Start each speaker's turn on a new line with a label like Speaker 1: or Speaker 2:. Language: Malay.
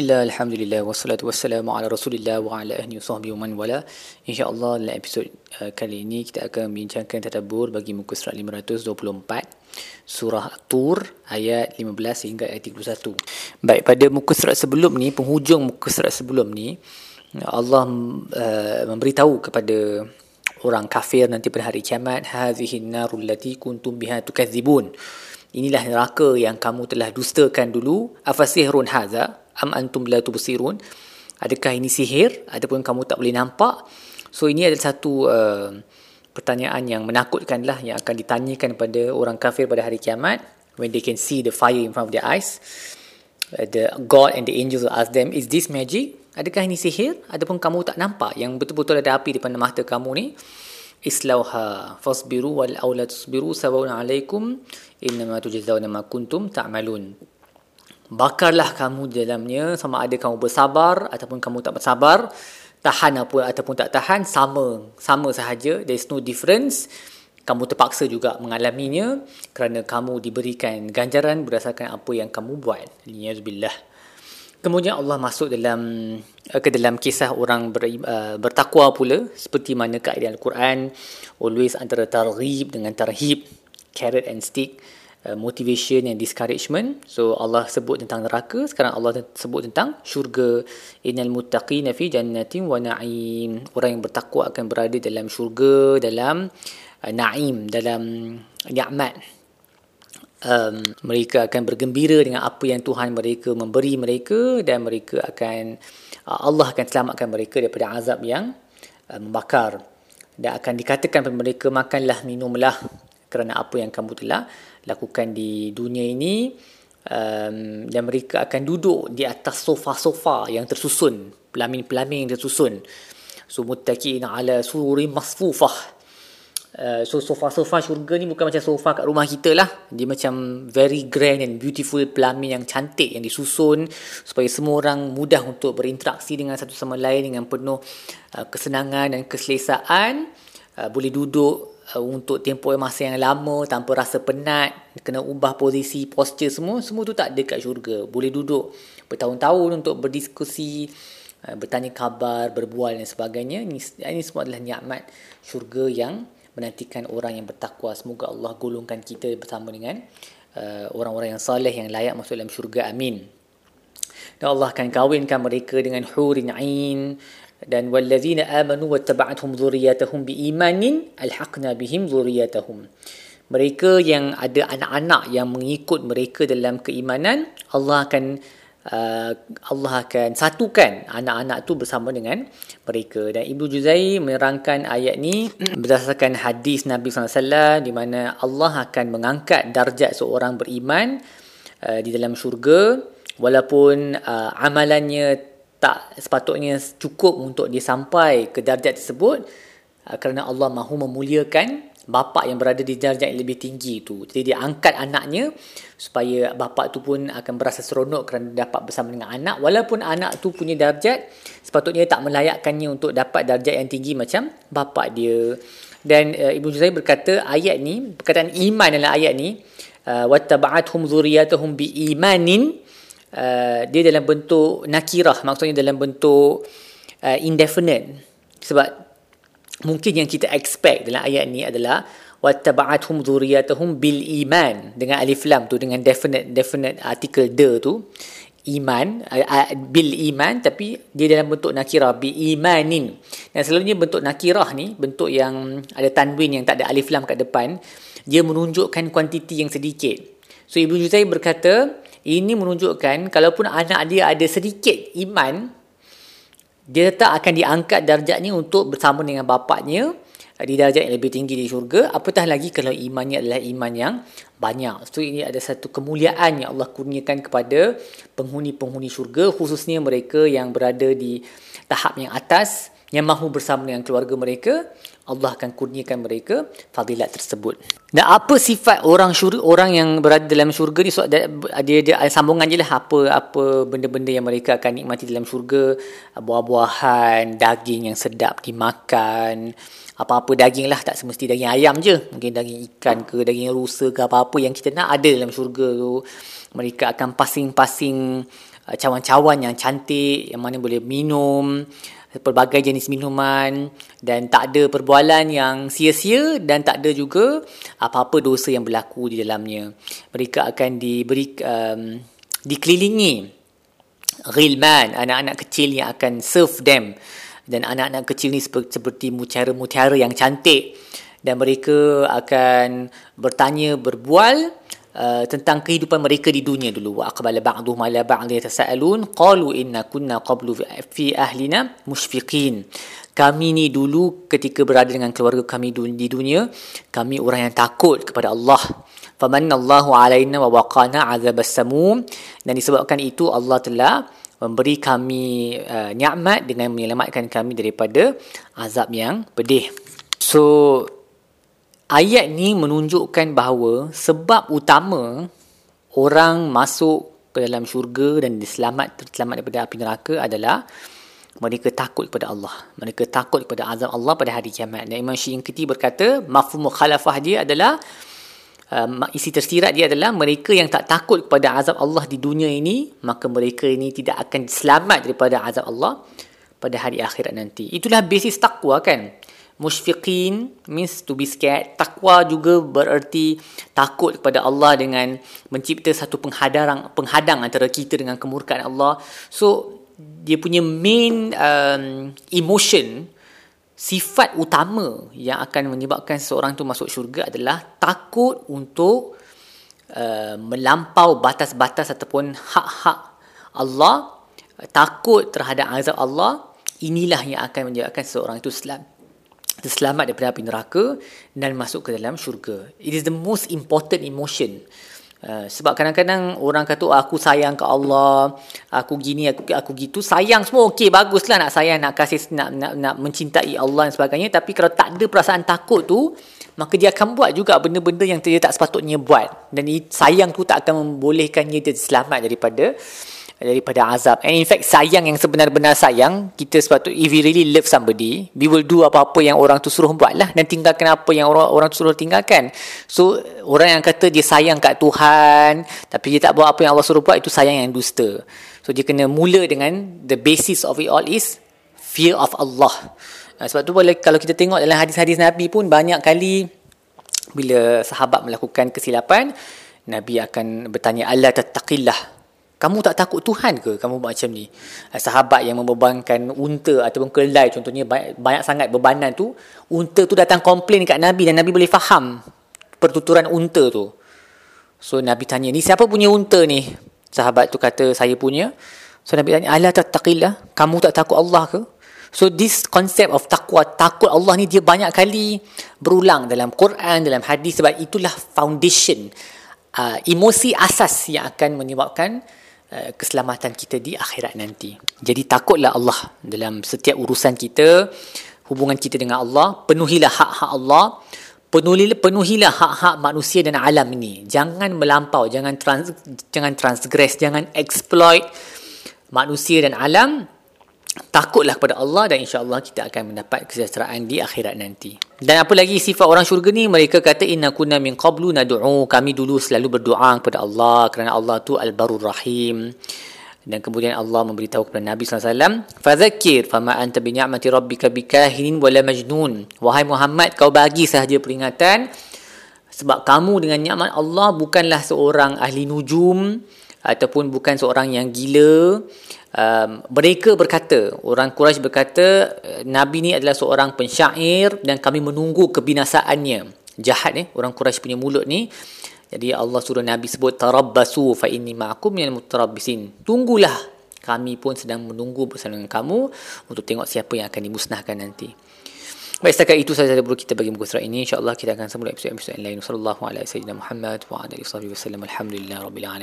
Speaker 1: Bismillah, Alhamdulillah, wassalatu wassalamu ala rasulillah wa ala ahli sahbihi wa man wala. InsyaAllah dalam episod uh, kali ini kita akan membincangkan tadabur bagi muka surat 524 Surah Tur ayat 15 hingga ayat 31 Baik, pada muka surat sebelum ni, penghujung muka surat sebelum ni Allah uh, memberitahu kepada orang kafir nanti pada hari kiamat Hazihin narul lati kuntum biha tukadzibun Inilah neraka yang kamu telah dustakan dulu. Afasihrun haza am antum la tubsirun? Adakah ini sihir ataupun kamu tak boleh nampak? So ini adalah satu uh, pertanyaan yang menakutkan lah yang akan ditanyakan kepada orang kafir pada hari kiamat when they can see the fire in front of their eyes. Uh, the God and the angels will ask them, is this magic? Adakah ini sihir? Ataupun kamu tak nampak yang betul-betul ada api di depan mata kamu ni? islauha fasbiru wal aw la tusbiru sawa'un alaikum innama tujzauna ma kuntum ta'malun bakarlah kamu di dalamnya sama ada kamu bersabar ataupun kamu tak bersabar tahan apa ataupun tak tahan sama sama sahaja. There is no difference. Kamu terpaksa juga mengalaminya kerana kamu diberikan ganjaran berdasarkan apa yang kamu buat. Niyazubillah Kemudian Allah masuk dalam eh, ke dalam kisah orang ber, uh, bertakwa pula. Seperti mana kaedah Al-Quran. Always antara targhib dengan tarhib carrot and stick uh, motivation and discouragement. So Allah sebut tentang neraka sekarang Allah sebut tentang syurga. Innal muttaqina fi jannatin wa na'im. Orang yang bertakwa akan berada dalam syurga dalam uh, na'im dalam nikmat. Um, mereka akan bergembira dengan apa yang Tuhan mereka memberi mereka dan mereka akan uh, Allah akan selamatkan mereka daripada azab yang uh, membakar. Dan akan dikatakan kepada mereka makanlah minumlah kerana apa yang kamu telah lakukan di dunia ini um, dan mereka akan duduk di atas sofa-sofa yang tersusun pelamin-pelamin yang tersusun so muttaqin ala suri masfufah Uh, so sofa-sofa syurga ni bukan macam sofa kat rumah kita lah. Dia macam very grand and beautiful pelamin yang cantik yang disusun supaya semua orang mudah untuk berinteraksi dengan satu sama lain dengan penuh uh, kesenangan dan keselesaan. Uh, boleh duduk uh, untuk tempoh masa yang lama tanpa rasa penat, kena ubah posisi, posture semua, semua tu tak ada kat syurga. Boleh duduk bertahun-tahun untuk berdiskusi, uh, bertanya khabar, berbual dan sebagainya. Ini, ini semua adalah nikmat syurga yang menantikan orang yang bertakwa. Semoga Allah golongkan kita bersama dengan uh, orang-orang yang saleh yang layak masuk dalam syurga. Amin. Dan Allah akan kawinkan mereka dengan hurin ain dan wallazina amanu wattaba'athum dhurriyyatuhum biimanin alhaqna bihim dhurriyyatuhum. Mereka yang ada anak-anak yang mengikut mereka dalam keimanan, Allah akan uh, Allah akan satukan anak-anak tu bersama dengan mereka dan Ibu Juzai menerangkan ayat ni berdasarkan hadis Nabi SAW di mana Allah akan mengangkat darjat seorang beriman uh, di dalam syurga walaupun uh, amalannya tak sepatutnya cukup untuk dia sampai ke darjat tersebut uh, kerana Allah mahu memuliakan bapa yang berada di darjah yang lebih tinggi itu. Jadi dia angkat anaknya supaya bapa tu pun akan berasa seronok kerana dapat bersama dengan anak walaupun anak tu punya darjat sepatutnya tak melayakkannya untuk dapat darjat yang tinggi macam bapa dia. Dan uh, Ibu Juzai berkata ayat ni, perkataan iman dalam ayat ni, uh, wattaba'athum dzurriyyatuhum biimanin uh, dia dalam bentuk nakirah maksudnya dalam bentuk uh, indefinite. Sebab mungkin yang kita expect dalam ayat ni adalah wattaba'athum dzurriyyatuhum bil iman. Dengan alif lam tu dengan definite definite article de tu iman bil iman tapi dia dalam bentuk nakirah bi imanin. Dan selalunya bentuk nakirah ni bentuk yang ada tanwin yang tak ada alif lam kat depan dia menunjukkan kuantiti yang sedikit. So ibu Juzai berkata ini menunjukkan kalaupun anak dia ada sedikit iman dia tetap akan diangkat darjatnya untuk bersama dengan bapaknya di darjat yang lebih tinggi di syurga. Apatah lagi kalau imannya adalah iman yang banyak. So ini ada satu kemuliaan yang Allah kurniakan kepada penghuni-penghuni syurga khususnya mereka yang berada di tahap yang atas yang mahu bersama dengan keluarga mereka Allah akan kurniakan mereka fadilat tersebut. Dan apa sifat orang syurga orang yang berada dalam syurga ni? So, dia, dia, dia sambungan je lah. Apa apa benda-benda yang mereka akan nikmati dalam syurga? Buah-buahan, daging yang sedap dimakan, apa-apa daging lah. Tak semesti daging ayam je, mungkin daging ikan ke daging rusa ke apa-apa yang kita nak ada dalam syurga tu. Mereka akan pasing-pasing cawan-cawan yang cantik yang mana boleh minum pelbagai jenis minuman dan tak ada perbualan yang sia-sia dan tak ada juga apa-apa dosa yang berlaku di dalamnya. Mereka akan diberi um, dikelilingi ghilman, anak-anak kecil yang akan serve them dan anak-anak kecil ni seperti, seperti mutiara-mutiara yang cantik dan mereka akan bertanya berbual Uh, tentang kehidupan mereka di dunia dulu. Wa aqbala ba'dhum ala ba'd yatasaalun qalu inna kunna qablu fi ahlina mushfiqin. Kami ni dulu ketika berada dengan keluarga kami di dunia kami orang yang takut kepada Allah. Famanallahu alaina wa waqana azabas samum. Dan disebabkan itu Allah telah memberi kami uh, nikmat dengan menyelamatkan kami daripada azab yang pedih. So ayat ni menunjukkan bahawa sebab utama orang masuk ke dalam syurga dan diselamat terselamat daripada api neraka adalah mereka takut kepada Allah. Mereka takut kepada azab Allah pada hari kiamat. Dan Imam Syinkiti berkata, mafhum mukhalafah dia adalah uh, isi tersirat dia adalah mereka yang tak takut kepada azab Allah di dunia ini, maka mereka ini tidak akan selamat daripada azab Allah pada hari akhirat nanti. Itulah basis takwa kan? Mushfiqin means to be scared. Takwa juga bererti takut kepada Allah dengan mencipta satu penghadang penghadang antara kita dengan kemurkaan Allah. So dia punya main um, emotion sifat utama yang akan menyebabkan seorang tu masuk syurga adalah takut untuk uh, melampau batas-batas ataupun hak-hak Allah takut terhadap azab Allah inilah yang akan menyebabkan seorang itu selamat terselamat daripada api neraka dan masuk ke dalam syurga. It is the most important emotion. Uh, sebab kadang-kadang orang kata oh, aku sayang ke Allah, aku gini, aku, aku gitu. Sayang semua okey, baguslah nak sayang, nak kasih, nak, nak, nak mencintai Allah dan sebagainya. Tapi kalau tak ada perasaan takut tu, maka dia akan buat juga benda-benda yang dia tak sepatutnya buat. Dan sayang tu tak akan membolehkannya dia selamat daripada daripada azab. And in fact, sayang yang sebenar-benar sayang, kita sepatut, if we really love somebody, we will do apa-apa yang orang tu suruh buat lah dan tinggalkan apa yang orang orang tu suruh tinggalkan. So, orang yang kata dia sayang kat Tuhan, tapi dia tak buat apa yang Allah suruh buat, itu sayang yang dusta. So, dia kena mula dengan the basis of it all is fear of Allah. Sebab tu kalau kita tengok dalam hadis-hadis Nabi pun banyak kali bila sahabat melakukan kesilapan, Nabi akan bertanya, Allah tattaqillah. Kamu tak takut Tuhan ke kamu buat macam ni? Eh, sahabat yang membebankan unta ataupun kelai contohnya banyak, banyak sangat bebanan tu, unta tu datang komplain dekat Nabi dan Nabi boleh faham pertuturan unta tu. So Nabi tanya, ni siapa punya unta ni? Sahabat tu kata, saya punya. So Nabi tanya, Allah tak taqilah? Kamu tak takut Allah ke? So this concept of takwa, takut Allah ni dia banyak kali berulang dalam Quran, dalam hadis sebab itulah foundation, uh, emosi asas yang akan menyebabkan keselamatan kita di akhirat nanti. Jadi takutlah Allah dalam setiap urusan kita, hubungan kita dengan Allah, penuhilah hak-hak Allah, penuhilah, penuhilah hak-hak manusia dan alam ini. Jangan melampau, jangan trans, jangan transgress, jangan exploit manusia dan alam takutlah kepada Allah dan insya-Allah kita akan mendapat kesejahteraan di akhirat nanti. Dan apa lagi sifat orang syurga ni mereka kata inna kunna min qablu nad'u kami dulu selalu berdoa kepada Allah kerana Allah tu al-barur rahim. Dan kemudian Allah memberitahu kepada Nabi SAW Fadzakir fama anta bi ni'mati rabbika bikahinin wala majnun Wahai Muhammad kau bagi sahaja peringatan Sebab kamu dengan nikmat Allah bukanlah seorang ahli nujum Ataupun bukan seorang yang gila um, mereka berkata orang Quraisy berkata nabi ni adalah seorang pensyair dan kami menunggu kebinasaannya jahat eh? orang Quraisy punya mulut ni jadi Allah suruh nabi sebut tarabbasu fa inni ma'akum minal mutarabbisin tunggulah kami pun sedang menunggu bersama dengan kamu untuk tengok siapa yang akan dimusnahkan nanti Baik, setakat itu sahaja dulu kita bagi muka surat ini. InsyaAllah kita akan sambung episod-episod lain. Wassalamualaikum warahmatullahi wabarakatuh. Muhammad wa alihi wasallam. Alhamdulillah rabbil alamin.